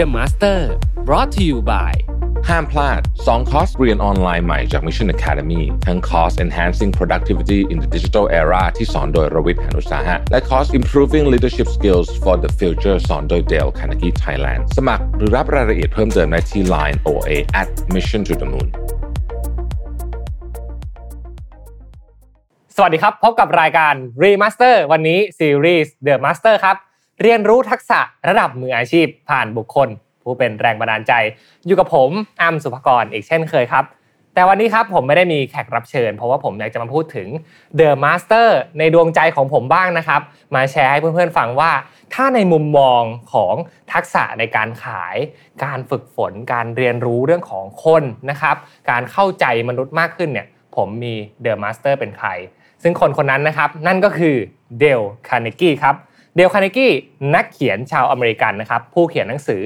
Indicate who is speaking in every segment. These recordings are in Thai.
Speaker 1: The Master brought to you by
Speaker 2: ห้ามพลาด 2 คอร์สเรียนออนไลน์ใหม่จาก Mission Academy ทั้งคอร์ส Enhancing Productivity in the Digital Era ที่สอนโดยรวิทย์หานุสาหะ และคอร์ส Improving Leadership Skills for the Future สอนโดย Dale Carnegie Thailand สมัครหรือรับรายละเอียดเพิ่มเติมได้ที่ Line OA at Mission to the Moon
Speaker 3: สวัสดีครับ พบกับรายการ Remaster วันนี้ซีรีส์ The Master ครับ เรียนรู้ทักษะระดับมืออาชีพผ่านบุคคล ผู้เป็นแรงบันดาลใจ อยู่กับผมอ้ำสุภกรอีกเช่นเคยครับ แต่วันนี้ครับผมไม่ได้มีแขกรับเชิญ เพราะว่าผมอยากจะมาพูดถึง The Master ในดวงใจของผมบ้างนะครับ มาแชร์ให้เพื่อนๆฟังว่า ถ้าในมุมมองของทักษะในการขาย การฝึกฝน การเรียนรู้เรื่องของคนนะครับ การเข้าใจมนุษย์มากขึ้นเนี่ย ผมมี The Master เป็นใคร ซึ่งคนคนนั้นนะครับ นั่นก็คือเดลคาร์เนกี้ครับ เดลคาร์เนกี้นักเขียนชาวอเมริกันนะครับผู้เขียนหนังสือ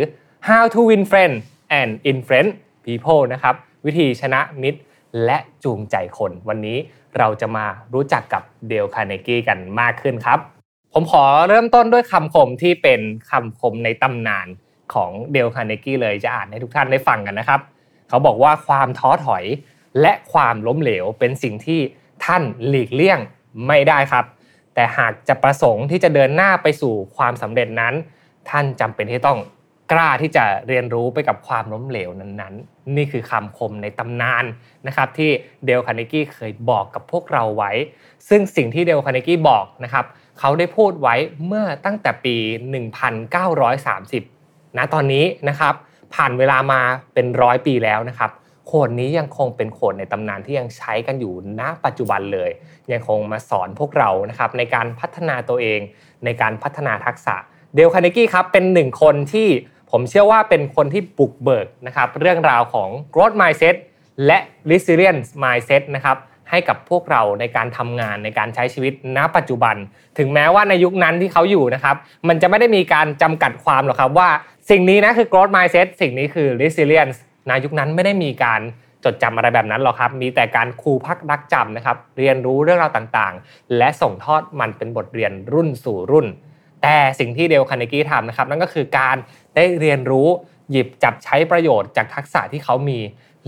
Speaker 3: How to Win Friends and Influence People นะครับวิธีชนะมิตรและจูงใจคน วันนี้เราจะมารู้จักกับเดลคาร์เนกี้กันมากขึ้นครับ ผมขอเริ่มต้นด้วยคำคมที่เป็นคำคมในตำนานของเดลคาร์เนกี้เลยจะอ่านให้ทุกท่านได้ฟังกันนะครับ เขาบอกว่าความท้อถอยและความล้มเหลวเป็นสิ่งที่ท่านหลีกเลี่ยงไม่ได้ครับ แต่หากจะประสงค์ที่จะเดินหน้าไปสู่ความสำเร็จนั้น ท่านจำเป็นที่ต้องกล้าที่จะเรียนรู้ไปกับความล้มเหลวนั้นๆ นี่คือคำคมในตำนานนะครับที่เดลคาร์เนกี้เคยบอกกับพวกเราไว้ ซึ่งสิ่งที่เดลคาร์เนกี้บอกนะครับเขาได้พูดไว้เมื่อตั้งแต่ปี 1930ณตอนนี้นะครับผ่านเวลามาเป็นร้อยปีแล้วนะครับ โขนนี้ยังคงเป็นโขนในตำนานที่ยังใช้กันอยู่ณปัจจุบันเลย ยังคงมาสอนพวกเรานะครับในการพัฒนาตัวเองในการพัฒนาทักษะเดลคาเนกี้ครับเป็นหนึ่งคนที่ผมเชื่อว่าเป็นคนที่บุกเบิกนะครับเรื่องราวของ growth mindset และ resilience mindset นะครับให้กับพวกเราในการทำงานในการใช้ชีวิตณ ปัจจุบัน ถึงแม้ว่าในยุคนั้นที่เขาอยู่นะครับ มันจะไม่ได้มีการจำกัดความหรอกครับว่าสิ่งนี้นะคือ growth mindset สิ่งนี้คือ resilience ในยุคนั้นไม่ได้มีการจดจำอะไรแบบนั้นหรอกครับ มีแต่การครูพักลักจำนะครับ เรียนรู้เรื่องราวต่างๆ และส่งทอดมันเป็นบทเรียนรุ่นสู่รุ่น แต่สิ่งที่เดลคาร์เนกี้ทำนะครับ นั่นก็คือการได้เรียนรู้หยิบจับใช้ประโยชน์จากทักษะที่เขามี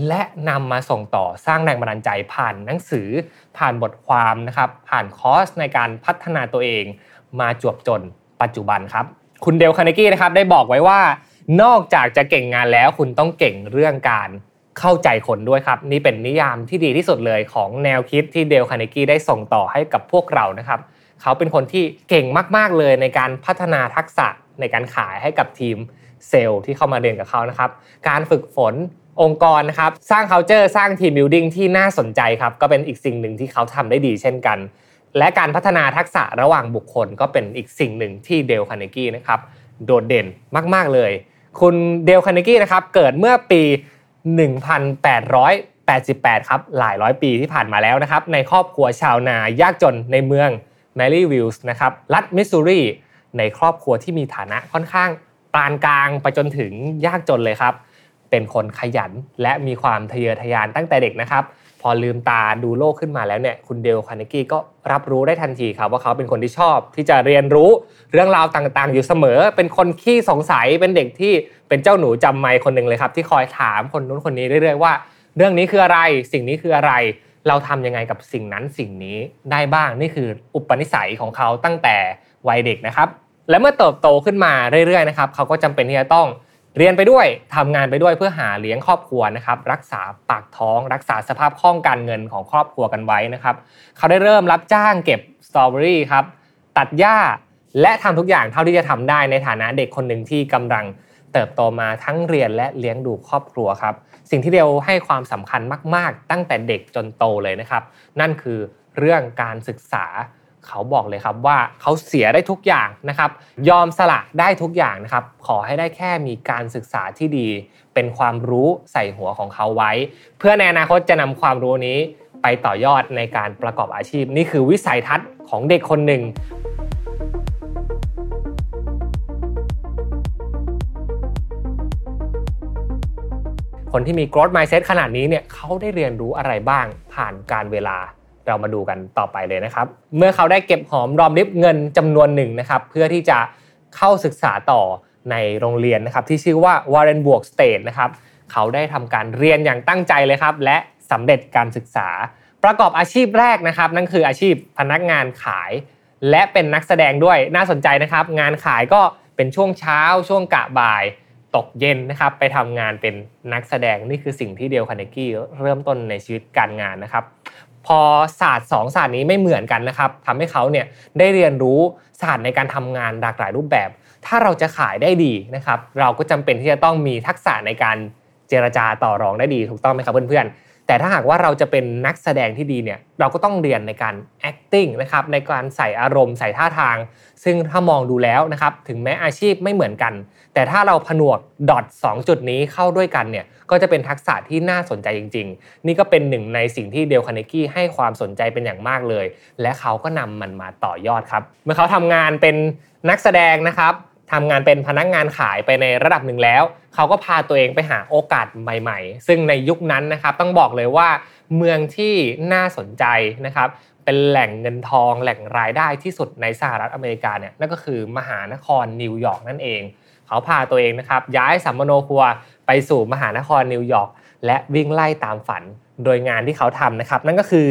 Speaker 3: และนำมาส่งต่อสร้างแรงบันดาลใจผ่านหนังสือ ผ่านบทความนะครับ ผ่านคอร์สในการพัฒนาตัวเอง มาจวบจนปัจจุบันครับ คุณเดลคาร์เนกี้นะครับได้บอกไว้ว่า นอกจากจะเก่งงานแล้วคุณต้องเก่งเรื่องการเข้าใจคนด้วยครับ นี่เป็นนิยามที่ดีที่สุดเลยของแนวคิดที่เดลคาร์เนกี้ได้ส่งต่อให้กับพวกเรานะครับ เขาเป็นคนที่เก่งมาก ๆ เลยในการพัฒนาทักษะในการขายให้กับทีมเซลล์ที่เข้ามาเรียนกับเขานะครับ การฝึกฝนองค์กรนะครับ สร้าง culture สร้างทีม building ที่น่าสนใจครับ ก็เป็นอีกสิ่งหนึ่งที่เขาทำได้ดีเช่นกัน และการพัฒนาทักษะระหว่างบุคคลก็เป็นอีกสิ่งหนึ่งที่เดลคาร์เนกี้นะครับโดดเด่นมาก ๆ เลย คุณเดลคาร์เนกี้นะครับเกิดเมื่อปี 1888 ครับหลายร้อยปีที่ผ่านมาแล้วนะครับในครอบครัวชาวนายากจนในเมืองแมรี่วิลส์นะครับรัฐมิสซูรีในครอบครัวที่มีฐานะค่อนข้างปานกลางไปจนถึงยากจนเลยครับ เป็นคนขยันและมีความทะเยอทะยานตั้งแต่เด็กนะครับ พอลืมตาดูโลกขึ้นมาแล้วเนี่ยคุณเดลคาร์เนกี้ก็รับรู้ได้ทันทีครับว่าเขาเป็นคนที่ชอบ ที่จะเรียนรู้เรื่องราวต่างๆ อยู่เสมอ เป็นคนขี้สงสัยเป็นเด็กที่เป็นเจ้าหนูจำไม่คนหนึ่งเลยครับ ที่คอยถามคนนู้นคนนี้เรื่อยๆว่า เรื่องนี้คืออะไรสิ่งนี้คืออะไร เราทำยังไงกับสิ่งนั้นสิ่งนี้ได้บ้างนี่คืออุปนิสัยของเขาตั้งแต่วัยเด็กนะครับ และเมื่อเติบโตขึ้นมาเรื่อยๆนะครับเขาก็จำเป็นที่จะต้อง เรียนไปด้วยทำงานไปด้วยเพื่อหาเลี้ยงครอบครัวนะครับรักษาปากท้อง รักษาสภาพคล่องการเงินของครอบครัวกันไว้นะครับเขาได้เริ่มรับจ้างเก็บสตรอเบอรี่ครับตัดหญ้าและทำทุกอย่างเท่าที่จะทำได้ในฐานะเด็กคนหนึ่งที่กำลังเติบโตมาทั้งเรียนและเลี้ยงดูครอบครัวครับสิ่งที่เดลให้ความสำคัญมาก ๆ ตั้งแต่เด็กจนโตเลยนะครับ นั่นคือเรื่องการศึกษา เขาบอกเลยครับว่าเขาเสียได้ทุกอย่างนะครับ ยอมสละได้ทุกอย่างนะครับ ขอให้ได้แค่มีการศึกษาที่ดี เป็นความรู้ใส่หัวของเขาไว้ เพื่อในอนาคตจะนำความรู้นี้ไปต่อยอดในการประกอบอาชีพ นี่คือวิสัยทัศน์ของเด็กคนหนึ่งคนที่มี growth mindset ขนาดนี้เนี่ยเขาได้เรียนรู้อะไรบ้างผ่านการเวลา เรามาดูกันต่อไปเลยนะครับ เมื่อเขาได้เก็บหอมรอมริบเงินจำนวนหนึ่งนะครับ เพื่อที่จะเข้าศึกษาต่อในโรงเรียนนะครับ ที่ชื่อว่า Warrensburg State นะครับ เขาได้ทำการเรียนอย่างตั้งใจเลยครับ และสำเร็จการศึกษา ประกอบอาชีพแรกนะครับ นั่นคืออาชีพพนักงานขาย และเป็นนักแสดงด้วยน่าสนใจนะครับ งานขายก็เป็นช่วงเช้า ช่วงกะบ่ายตกเย็นนะครับไปทำงานเป็นนักแสดงนี่คือสิ่งที่เดลคาร์เนกี้เริ่มต้นในชีวิตการงานนะครับ พอศาสตร์สองศาสตร์นี้ไม่เหมือนกันนะครับทำให้เขาเนี่ยได้เรียนรู้ศาสตร์ในการทำงานหลากหลายรูปแบบ ถ้าเราจะขายได้ดีนะครับ เราก็จำเป็นที่จะต้องมีทักษะในการเจรจาต่อรองได้ดีถูกต้องไหมครับเพื่อนๆ แต่ถ้าหากว่าเราจะเป็นนักแสดงที่ดีเนี่ยเราก็ต้องเรียนในการ acting นะครับในการใส่อารมณ์ใส่ท่าทาง ซึ่งถ้ามองดูแล้วนะครับถึงแม้อาชีพไม่เหมือนกัน แต่ถ้าเราผนวกdots จุดนี้เข้าด้วยกันเนี่ยก็จะเป็นทักษะที่น่าสนใจจริง ๆ นี่ก็เป็นหนึ่งในสิ่งที่เดลคาร์เนกี้ให้ความสนใจเป็นอย่างมากเลย และเขาก็นำมันมาต่อยอดครับเมื่อเขาทำงานเป็นนักแสดงนะครับ ทำงานเป็นพนักงานขายไปในระดับหนึ่งแล้ว เขาก็พาตัวเองไปหาโอกาสใหม่ ๆ ซึ่งในยุคนั้นนะครับต้องบอกเลยว่าเมืองที่น่าสนใจนะครับเป็นแหล่งเงินทองแหล่งรายได้ที่สุดในสหรัฐอเมริกาเนี่ยนั่นก็คือมหานครนิวยอร์กนั่นเอง เขาพาตัวเองนะครับย้ายสำมะโนครัวไปสู่มหานครนิวยอร์กและวิ่งไล่ตามฝันโดยงานที่เขาทำนะครับ นั่นก็คือ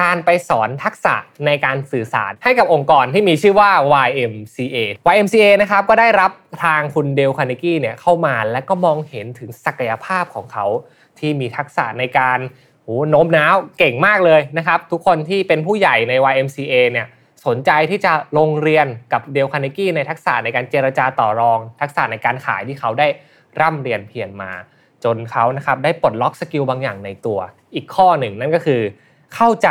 Speaker 3: การไปสอนทักษะในการสื่อสารให้กับองค์กรที่มีชื่อว่า YMCA YMCA นะครับก็ได้รับทางคุณเดลคาร์เนกี้เนี่ยเข้ามาและก็มองเห็นถึงศักยภาพของเขาที่มีทักษะในการโหโน้มน้าวเก่งมากเลยนะครับ ทุกคนที่เป็นผู้ใหญ่ใน YMCA เนี่ยสนใจที่จะลงเรียนกับเดลคาร์เนกี้ในทักษะในการเจรจาต่อรอง ทักษะในการขายที่เขาได้ร่ำเรียนเพียรมา จนเขานะครับได้ปลดล็อก skill บางอย่างในตัว อีกข้อหนึ่งนั่นก็คือ เข้าใจ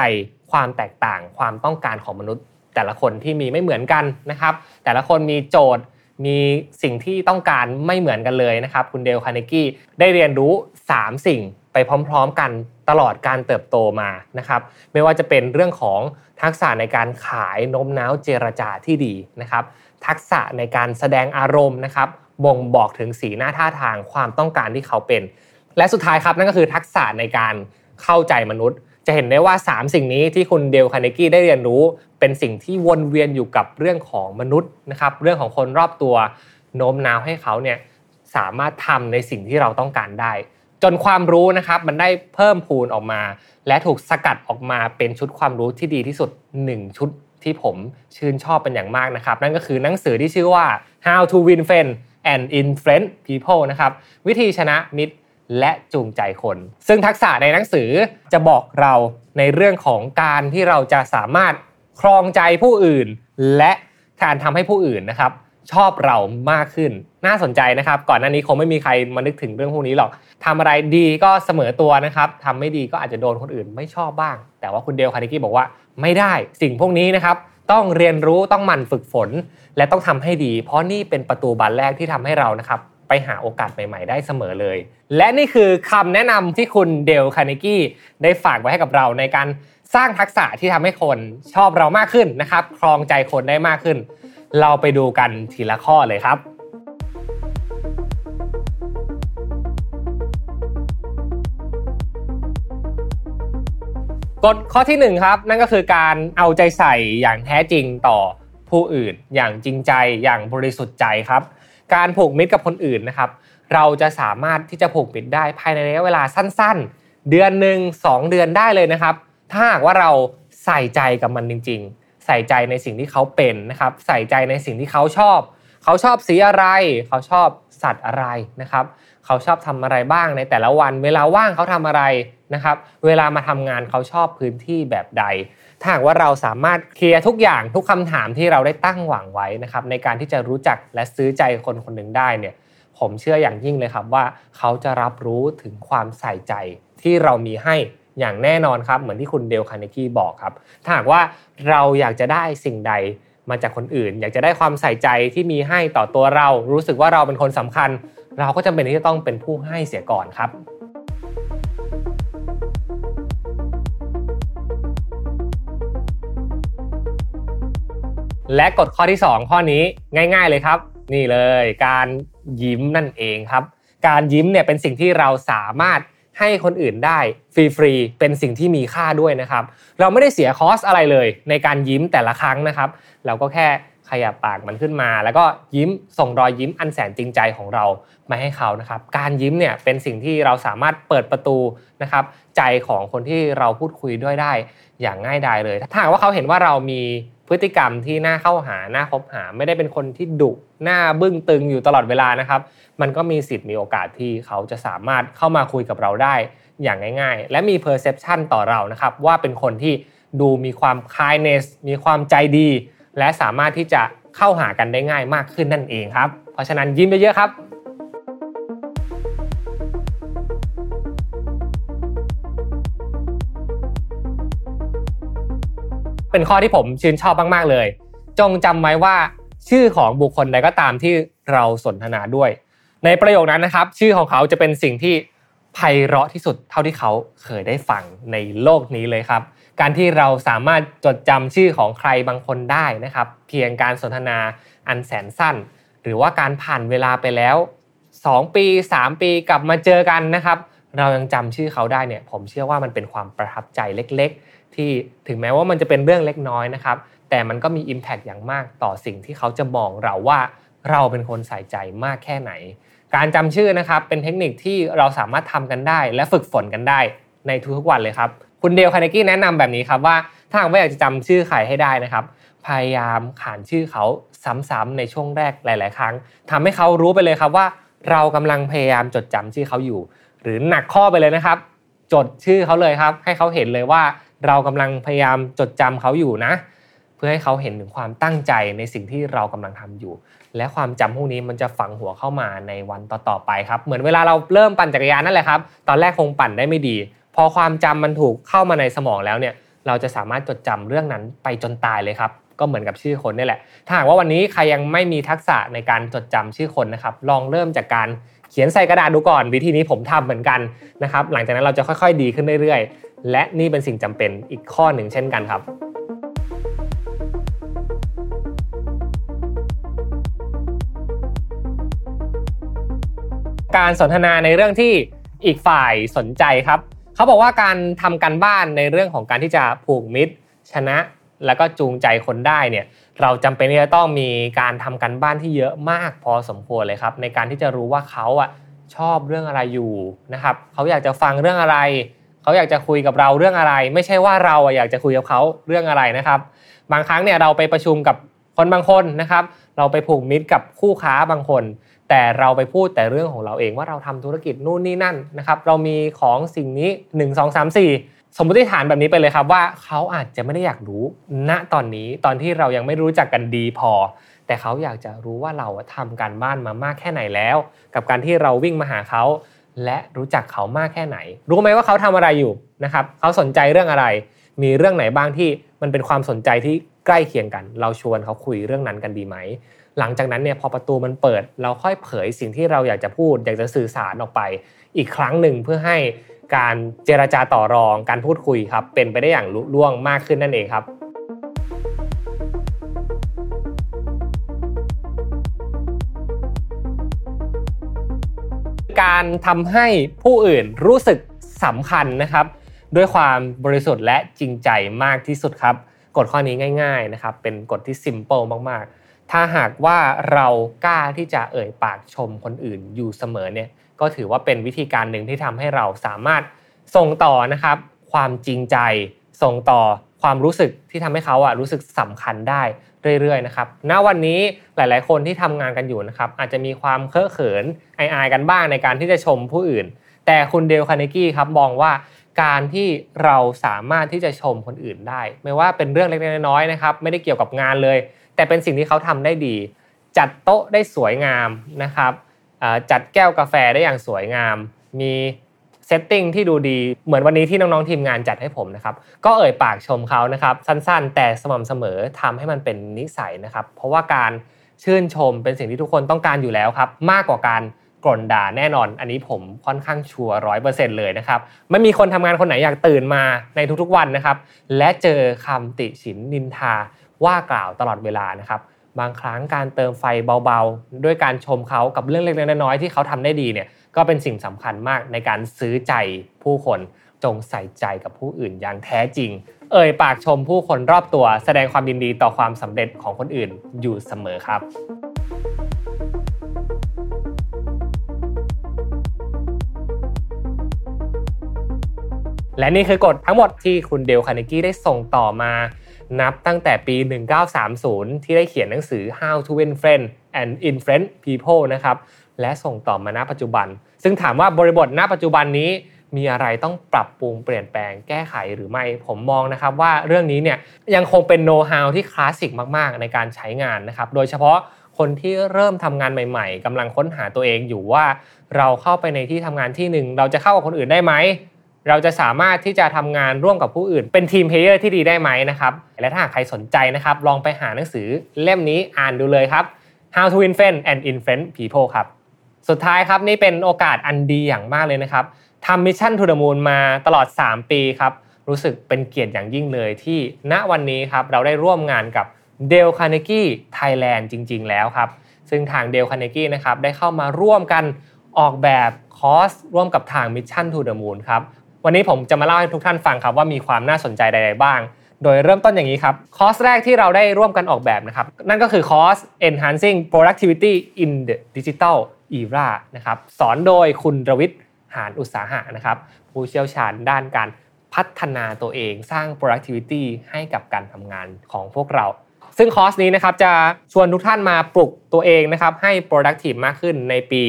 Speaker 3: ความแตกต่างความต้องการของมนุษย์ แต่ละคนที่มีไม่เหมือนกันนะครับ แต่ละคนมีโจทย์มีสิ่งที่ต้องการไม่เหมือนกันเลยนะครับ คุณเดลคาร์เนกี้ได้เรียนรู้ 3 สิ่งไปพร้อม ๆ กันตลอดการเติบโตมานะครับ ไม่ว่าจะเป็นเรื่องของทักษะในการขายโน้มน้าวเจรจาที่ดีนะครับ ทักษะในการแสดงอารมณ์นะครับ บ่งบอกถึงสีหน้าท่าทางความต้องการที่เขาเป็น และสุดท้ายครับนั่นก็คือทักษะในการเข้าใจมนุษย์ จะเห็นได้ว่า 3 สิ่งนี้ที่คุณเดลคาร์เนกี้ได้เรียนรู้เป็นสิ่งที่วนเวียนอยู่กับเรื่องของมนุษย์นะครับเรื่องของคนรอบตัวโน้มน้าวให้เขาเนี่ยสามารถทำในสิ่งที่เราต้องการได้ จนความรู้นะครับมันได้เพิ่มพูนออกมา และถูกสกัดออกมาเป็นชุดความรู้ที่ดีที่สุด 1 ชุดที่ผมชื่นชอบเป็นอย่างมากนะครับ นั่นก็คือหนังสือที่ชื่อว่า How to Win Friends and Influence People นะครับวิธีชนะมิตร และจูงใจคน ซึ่งทักษะในหนังสือจะบอกเราในเรื่องของการที่เราจะสามารถครองใจผู้อื่น และการทำให้ผู้อื่นนะครับ ชอบเรามากขึ้น น่าสนใจนะครับ ก่อนหน้านี้คงไม่มีใครมานึกถึงเรื่องพวกนี้หรอกทำอะไรดีก็เสมอตัวนะครับทำไม่ดีก็อาจจะโดนคนอื่นไม่ชอบบ้าง แต่ว่าคุณเดลคาร์เนกี้บอกว่าไม่ได้สิ่งพวกนี้นะครับต้องเรียนรู้ต้องหมั่นฝึกฝน และต้องทำให้ดี เพราะนี่เป็นประตูบานแรกที่ทำให้เรานะครับ ไปหาโอกาสใหม่ๆ ได้เสมอเลย และนี่คือคำแนะนำที่คุณเดลคาร์เนกี้ได้ฝากไว้ให้กับเราในการสร้างทักษะที่ทำให้คนชอบเรามากขึ้นนะครับ ครองใจคนได้มากขึ้น เราไปดูกันทีละข้อเลยครับ กฎข้อที่ 1 ครับ นั่นก็คือการเอาใจใส่อย่างแท้จริงต่อผู้อื่น อย่างจริงใจอย่างบริสุทธิ์ใจครับ การผูกมิตรกับคนอื่นนะครับ เราจะสามารถที่จะผูกมิตรได้ภายในระยะเวลาสั้น ๆ เดือนหนึ่ง2 เดือนได้เลยนะครับ ถ้าหากว่าเราใส่ใจกับมันจริง ๆ ใส่ใจในสิ่งที่เขาเป็นนะครับ ใส่ใจในสิ่งที่เขาชอบ เขาชอบสีอะไร เขาชอบสัตว์อะไรนะครับ เขาชอบทำอะไรบ้างในแต่ละวัน เวลาว่างเขาทำอะไร นะครับเวลามาทำงานเขาชอบพื้นที่แบบใด ถ้าหากว่าเราสามารถเคลียร์ทุกอย่างทุกคำถามที่เราได้ตั้งหวังไว้นะครับในการที่จะรู้จักและซื้อใจคนคนหนึ่งได้เนี่ยผมเชื่ออย่างยิ่งเลยครับว่าเขาจะรับรู้ถึงความใส่ใจที่เรามีให้อย่างแน่นอนครับเหมือนที่คุณเดลคาเนกี้บอกครับถ้าหากว่าเราอยากจะได้สิ่งใดมาจากคนอื่น อยากจะได้ความใส่ใจที่มีให้ต่อตัวเรา รู้สึกว่าเราเป็นคนสำคัญ เราก็จำเป็นที่จะต้องเป็นผู้ให้เสียก่อนครับ และกฎข้อที่ 2 ข้อนี้ง่าย ๆเลยครับ นี่เลยการยิ้มนั่นเองครับ การยิ้มเนี่ยเป็นสิ่งที่เราสามารถให้คนอื่นได้ฟรีๆเป็นสิ่งที่มีค่าด้วยนะครับ เราไม่ได้เสียคอสอะไรเลยในการยิ้มแต่ละครั้งนะครับ เราก็แค่ ขยับปากมันขึ้นมา แล้วก็ยิ้มส่งรอยยิ้มอันแสนจริงใจของเรามาให้เขานะครับการยิ้มเนี่ยเป็นสิ่งที่เราสามารถเปิดประตูนะครับใจของคนที่เราพูดคุยด้วยได้อย่างง่ายดายเลย ถ้าหากว่าเขาเห็นว่าเรามีพฤติกรรมที่น่าเข้าหาน่าคบหา ไม่ได้เป็นคนที่ดุหน้าบึ้งตึงอยู่ตลอดเวลานะครับ มันก็มีสิทธิ์มีโอกาสที่เขาจะสามารถเข้ามาคุยกับเราได้อย่างง่าย ๆ และมี perception ต่อเรานะครับว่าเป็นคนที่ดูมีความ kindness มีความใจดี และสามารถที่จะเข้าหากันได้ง่ายมากขึ้นนั่นเองครับ เพราะฉะนั้นยิ้มเยอะๆครับเป็นข้อที่ผมชื่นชอบมาก ๆ เลย จงจำไว้ว่าชื่อของบุคคลใดก็ตามที่เราสนทนาด้วย ในประโยคนั้นนะครับ ชื่อของเขาจะเป็นสิ่งที่ไพเราะที่สุดเท่าที่เขาเคยได้ฟังในโลกนี้เลยครับ การที่เราสามารถจดจำชื่อของใครบางคนได้นะครับ เพียงการสนทนาอันแสนสั้น หรือว่าการผ่านเวลาไปแล้ว 2 ปี 3 ปีกลับมาเจอกันนะครับ เรายังจำชื่อเขาได้เนี่ย ผมเชื่อว่ามันเป็นความประทับใจเล็ก ๆ ที่ถึงแม้ว่ามันจะเป็นเรื่องเล็กน้อยนะครับ แต่มันก็มี Impact อย่างมากต่อสิ่งที่เขาจะมองเราว่าเราเป็นคนใส่ใจมากแค่ไหน การจำชื่อนะครับเป็นเทคนิคที่เราสามารถทำกันได้ และฝึกฝนกันได้ในทุกๆวันเลยครับ คุณเดลคาร์เนกี้แนะนำแบบนี้ครับว่าถ้าหากว่อยากจะจำชื่อใครให้ได้นะครับ พยายามขานชื่อเขาซ้ำๆในช่วงแรกหลาย ๆ ครั้งทำให้เขารู้ไปเลยครับว่า เรากำลังพยายามจดจำชื่อเขาอยู่ หรือหนักข้อไปเลยนะครับ จดชื่อเขาเลยครับ ให้เขาเห็นเลยว่า เรากำลังพยายามจดจำเขาอยู่นะ เพื่อให้เขาเห็นถึงความตั้งใจในสิ่งที่เรากำลังทำอยู่ และความจำพวกนี้มันจะฝังหัวเข้ามาในวันต่อๆไปครับ เหมือนเวลาเราเริ่มปั่นจักรยานนั่นแหละครับ ตอนแรกคงปั่นได้ไม่ดี พอความจำมันถูกเข้ามาในสมองแล้วเนี่ยเราจะสามารถจดจำเรื่องนั้นไปจนตายเลยครับ ก็เหมือนกับชื่อคนนี่แหละ ถ้าหากว่าวันนี้ใครยังไม่มีทักษะในการจดจำชื่อคนนะครับ ลองเริ่มจากการเขียนใส่กระดาษดูก่อน วิธีนี้ผมทำเหมือนกันนะครับ หลังจากนั้นเราจะค่อยๆ ดีขึ้นเรื่อยๆ และนี่เป็นสิ่งจำเป็นอีกข้อหนึ่งเช่นกันครับการสนทนาในเรื่องที่อีกฝ่ายสนใจครับ เขาบอกว่าการทำการบ้านในเรื่องของการที่จะผูกมิตร ชนะ แล้วก็จูงใจคนได้เนี่ยเราจำเป็นที่จะต้องมีการทำการบ้านที่เยอะมากพอสมควรเลยครับ ในการที่จะรู้ว่าเขาอะชอบเรื่องอะไรอยู่นะครับเขาอยากจะฟังเรื่องอะไรเขาอยากจะคุยกับเราเรื่องอะไร ไม่ใช่ว่าเราอยากจะคุยกับเขาเรื่องอะไรนะครับ บางครั้งเนี่ยเราไปประชุมกับคนบางคนนะครับ เราไปผูกมิตรกับคู่ค้าบางคน แต่เราไปพูดแต่เรื่องของเราเองว่าเราทำธุรกิจนู่นนี่นั่นนะครับเรามีของสิ่งนี้ 1 2 3 4 สมมติฐานแบบนี้ไปเลยครับว่าเขาอาจจะไม่ได้อยากรู้ณตอนนี้ตอนที่เรายังไม่รู้จักกันดีพอ แต่เขาอยากจะรู้ว่าเราทำการบ้านมามากแค่ไหนแล้ว กับการที่เราวิ่งมาหาเขาและรู้จักเขามากแค่ไหน รู้ไหมว่าเขาทำอะไรอยู่นะครับเขาสนใจเรื่องอะไร มีเรื่องไหนบ้างที่มันเป็นความสนใจที่ใกล้เคียงกัน เราชวนเขาคุยเรื่องนั้นกันดีไหม หลังจากนั้นเนี่ยพอประตูมันเปิด เราค่อยเผยสิ่งที่เราอยากจะพูด อยากจะสื่อสารออกไป อีกครั้งหนึ่งเพื่อให้การเจรจาต่อรองการพูดคุยครับเป็นไปได้อย่างลุล่วงมากขึ้นนั่นเองครับการทำให้ผู้อื่นรู้สึกสำคัญนะครับ ด้วยความบริสุทธิ์และจริงใจมากที่สุดครับ กฎข้อนี้ง่าย ๆนะครับ เป็นกฎที่ simple มากๆ ถ้าหากว่าเรากล้าที่จะเอ่ยปากชมคนอื่นอยู่เสมอเนี่ยก็ถือว่าเป็นวิธีการหนึ่งที่ทำให้เราสามารถส่งต่อนะครับ ความจริงใจส่งต่อความรู้สึกที่ทำให้เขาอะรู้สึกสำคัญได้เรื่อยๆนะครับ ณ วันนี้หลาย ๆ คนที่ทำงานกันอยู่นะครับ อาจจะมีความเคอะเขินอายๆกันบ้างในการที่จะชมผู้อื่น แต่คุณเดลคาร์เนกี้ครับมองว่าการที่เราสามารถที่จะชมคนอื่นได้ ไม่ว่าเป็นเรื่องเล็กๆน้อยๆนะครับ ไม่ได้เกี่ยวกับงานเลย แต่เป็นสิ่งที่เขาทำได้ดี จัดโต๊ะได้สวยงามนะครับจัดแก้วกาแฟได้อย่างสวยงาม มี setting ที่ดูดีเหมือนวันนี้ที่น้องๆทีมงานจัดให้ผมนะครับก็เอ่ยปากชมเขานะครับสั้นๆ แต่สม่ำเสมอทำให้มันเป็นนิสัยนะครับ เพราะว่าการชื่นชมเป็นสิ่งที่ทุกคนต้องการอยู่แล้วครับ มากกว่าการก่นด่าแน่นอน อันนี้ผมค่อนข้างชัวร์ร้อยเปอร์เซ็นต์เลยนะครับไม่มีคนทำงานคนไหนอยากตื่นมาในทุกๆวันนะครับ และเจอคำติฉินนินทา ว่ากล่าวตลอดเวลานะครับบางครั้งการเติมไฟเบาๆ ด้วยการชมเขากับเรื่องเล็กๆน้อยๆที่เขาทำได้ดีเนี่ยก็เป็นสิ่งสำคัญมากในการซื้อใจผู้คนจงใส่ใจกับผู้อื่นอย่างแท้จริง เอ่ยปากชมผู้คนรอบตัว แสดงความยินดีต่อความสำเร็จของคนอื่นอยู่เสมอครับและนี่คือกฎทั้งหมดที่คุณเดลคาร์เนกี้ได้ส่งต่อมา นับตั้งแต่ปี 1930 ที่ได้เขียนหนังสือ How to Win Friends and Influence People นะครับ และส่งต่อมาณปัจจุบัน ซึ่งถามว่าบริบทณปัจจุบันนี้มีอะไรต้องปรับปรุงเปลี่ยนแปลงแก้ไขหรือไม่ ผมมองนะครับว่าเรื่องนี้เนี่ยยังคงเป็นโน้ตฮาวที่คลาสสิกมากๆ ในการใช้งานนะครับ โดยเฉพาะคนที่เริ่มทำงานใหม่ ๆกำลังค้นหาตัวเองอยู่ว่า เราเข้าไปในที่ทำงานที่หนึ่งเราจะเข้ากับคนอื่นได้ไหม เราจะสามารถที่จะทำงานร่วมกับผู้อื่น เป็น team player ที่ดีได้ไหมนะครับ และถ้าหากใครสนใจนะครับ ลองไปหาหนังสือเล่มนี้อ่านดูเลยครับ How to Influence and Influence People ครับ สุดท้ายครับนี่เป็นโอกาสอันดีอย่างมากเลยนะครับทำ Mission To The Moon มาตลอด 3 ปีครับ รู้สึกเป็นเกียรติอย่างยิ่งเลยที่ณวันนี้ครับเราได้ร่วมงานกับเดลคาร์เนกี้ไทยแลนด์จริง ๆ แล้วครับ ซึ่งทางเดลคาร์เนกี้นะครับได้เข้ามาร่วมกันออกแบบคอร์สร่วมกับทาง Mission To The Moon ครับ วันนี้ผมจะมาเล่าให้ทุกท่านฟังครับว่ามีความน่าสนใจใด ๆ บ้าง โดยเริ่มต้นอย่างนี้ครับ คอร์สแรกที่เราได้ร่วมกันออกแบบนะครับ นั่นก็คือคอร์ส enhancing productivity in the digital era นะครับ สอนโดยคุณรวิทย์หานอุตสาหะนะครับ ผู้เชี่ยวชาญด้านการพัฒนาตัวเองสร้าง productivity ให้กับการทำงานของพวกเรา ซึ่งคอร์สนี้นะครับจะชวนทุกท่านมาปลุกตัวเองนะครับให้ productive มากขึ้นในปี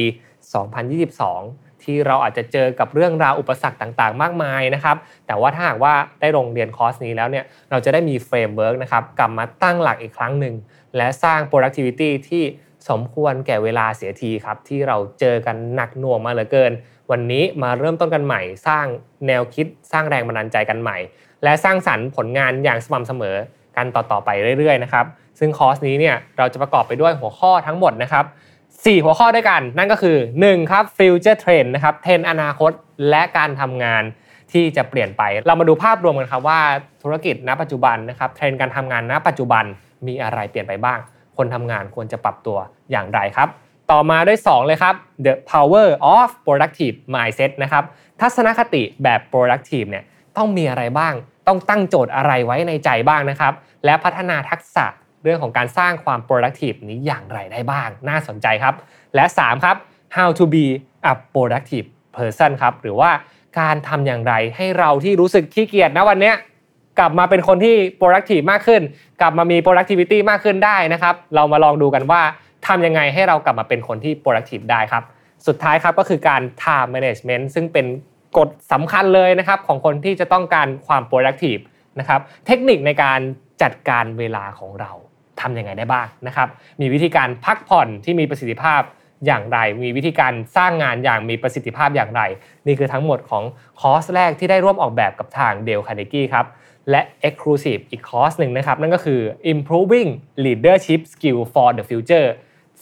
Speaker 3: 2022 ที่เราอาจจะเจอกับเรื่องราวอุปสรรคต่างๆ มากมายนะครับ แต่ว่าถ้าหากว่าได้ลงเรียนคอร์สนี้แล้วเนี่ยเราจะได้มี framework นะครับกลับมาตั้งหลักอีกครั้งหนึ่งและสร้าง productivity ที่สมควรแก่เวลาเสียทีครับ ที่เราเจอกันหนักหน่วงมาเหลือเกิน วันนี้มาเริ่มต้นกันใหม่ สร้างแนวคิดสร้างแรงบันดาลใจกันใหม่ และสร้างสรรค์ผลงานอย่างสม่ำเสมอกันต่อๆไปเรื่อยๆนะครับซึ่งคอร์สนี้เนี่ยเราจะประกอบไปด้วยหัวข้อทั้งหมดนะครับ 4 หัวข้อด้วยกัน นั่นก็คือ 1 ครับ future trend นะครับเทรนอนาคตและการทำงานที่จะเปลี่ยนไป เรามาดูภาพรวมกันครับว่าธุรกิจณปัจจุบันนะครับเทรนการทำงานณปัจจุบันมีอะไรเปลี่ยนไปบ้าง คนทำงานควรจะปรับตัวอย่างไรครับ ต่อมาด้วย 2 เลยครับ the power of productive mindset นะครับทัศนคติแบบ productive เนี่ยต้องมีอะไรบ้าง ต้องตั้งโจทย์อะไรไว้ในใจบ้างนะครับ และพัฒนาทักษะ เรื่องของการสร้างความ productive นี้อย่างไรได้บ้าง น่าสนใจครับ และ 3 ครับ how to be a productive person ครับ หรือว่าการทำอย่างไรให้เราที่รู้สึกขี้เกียจนะวันนี้กลับมาเป็นคนที่ productive มากขึ้น กลับมามี productivity มากขึ้นได้นะครับ เรามาลองดูกันว่าทำยังไงให้เรากลับมาเป็นคนที่ productive ได้ครับ สุดท้ายครับก็คือการ time management ซึ่งเป็นกฎสำคัญเลยนะครับ ของคนที่จะต้องการความ productive นะครับ เทคนิคในการจัดการเวลาของเรา ทำยังไงได้บ้างนะครับ มีวิธีการพักผ่อนที่มีประสิทธิภาพอย่างไร มีวิธีการสร้างงานอย่างมีประสิทธิภาพอย่างไร นี่คือทั้งหมดของคอร์สแรกที่ได้ร่วมออกแบบกับทางเดลคาร์เนกี้ครับ และ Exclusive อีกคอร์สหนึ่งนะครับ นั่นก็คือ improving leadership skill for the future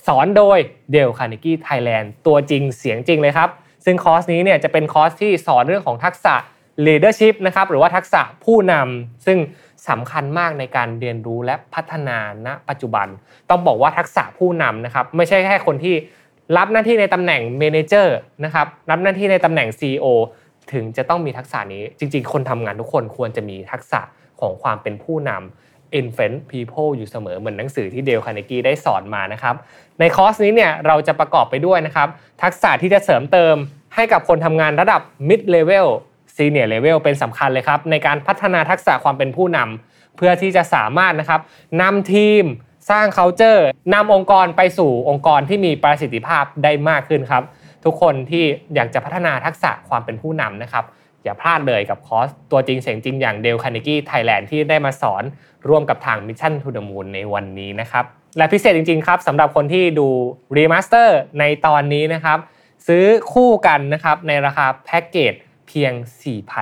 Speaker 3: สอนโดยเดลคาร์เนกี้ไทยแลนด์ตัวจริงเสียงจริงเลยครับ ซึ่งคอร์สนี้เนี่ยจะเป็นคอร์สที่สอนเรื่องของทักษะ leadership นะครับหรือว่าทักษะผู้นำซึ่ง สำคัญมากในการเรียนรู้และพัฒนาณปัจจุบัน ต้องบอกว่าทักษะผู้นำนะครับไม่ใช่แค่คนที่รับหน้าที่ในตำแหน่ง manager นะครับรับหน้าที่ในตำแหน่ง CEO ถึงจะต้องมีทักษะนี้จริง ๆ คนทำงานทุกคนควรจะมีทักษะของความเป็นผู้นำ influence people อยู่เสมอเหมือนหนังสือที่เดลคาร์เนกี้ได้สอนมานะครับ ในคอร์สนี้เนี่ยเราจะประกอบไปด้วยนะครับ ทักษะที่จะเสริมเติมให้กับคนทำงานระดับ mid level senior level เป็นสำคัญเลยครับ ในการพัฒนาทักษะความเป็นผู้นำเพื่อที่จะสามารถนะครับนำทีมสร้าง culture นำองค์กรไปสู่องค์กรที่มีประสิทธิภาพได้มากขึ้นครับ ทุกคนที่อยากจะพัฒนาทักษะความเป็นผู้นำนะครับ อย่าพลาดเลยกับคอร์สตัวจริงเสียงจริงอย่างเดลคาร์เนกี้ไทยแลนด์ที่ได้มาสอนร่วมกับทาง Mission To The Moon ในวันนี้นะครับ และพิเศษจริง ๆ ครับสำหรับคนที่ดู Remaster ในตอนนี้นะครับ ซื้อคู่กันนะครับในราคาแพ็กเกจ เพียง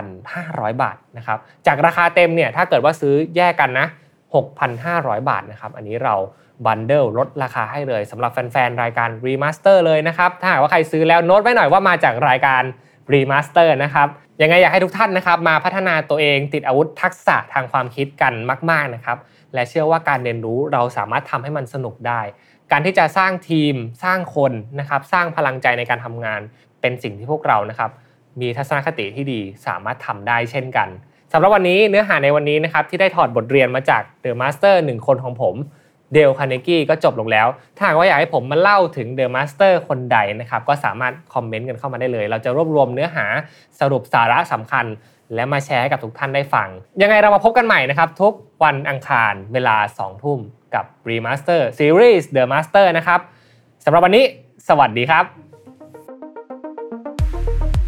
Speaker 3: 4,500 บาทนะครับจากราคาเต็มเนี่ยถ้าเกิดว่าซื้อแยกกันนะ 6,500 บาทนะครับอันนี้เราbundle ลดราคาให้เลยสำหรับแฟนๆ รายการ Remaster เลยนะครับ ถ้าหากว่าใครซื้อแล้วโน้ตไว้หน่อยว่ามาจากรายการ Remaster นะครับยังไงอยากให้ทุกท่านนะครับมาพัฒนาตัวเองติดอาวุธทักษะทางความคิดกันมาก ๆนะครับ และเชื่อว่าการเรียนรู้เราสามารถทำให้มันสนุกได้ การที่จะสร้างทีมสร้างคนนะครับสร้างพลังใจในการทำงานเป็นสิ่งที่พวกเรานะครับ มีทัศนคติที่ดีสามารถทำได้เช่นกันสำหรับวันนี้เนื้อหาในวันนี้นะครับที่ได้ถอดบทเรียนมาจาก The Master หนึ่งคนของผมเดลคาร์เนกี้ก็จบลงแล้ว ถ้าหากว่าอยากให้ผมมาเล่าถึง The Master คนใดนะครับ ก็สามารถคอมเมนต์กันเข้ามาได้เลย เราจะรวบรวมเนื้อหาสรุปสาระสำคัญ และมาแชร์ให้กับทุกท่านได้ฟัง ยังไงเรามาพบกันใหม่นะครับ ทุกวันอังคารเวลา 2 ทุ่มกับ Remaster Series The Master นะครับสำหรับวันนี้ สวัสดีครับ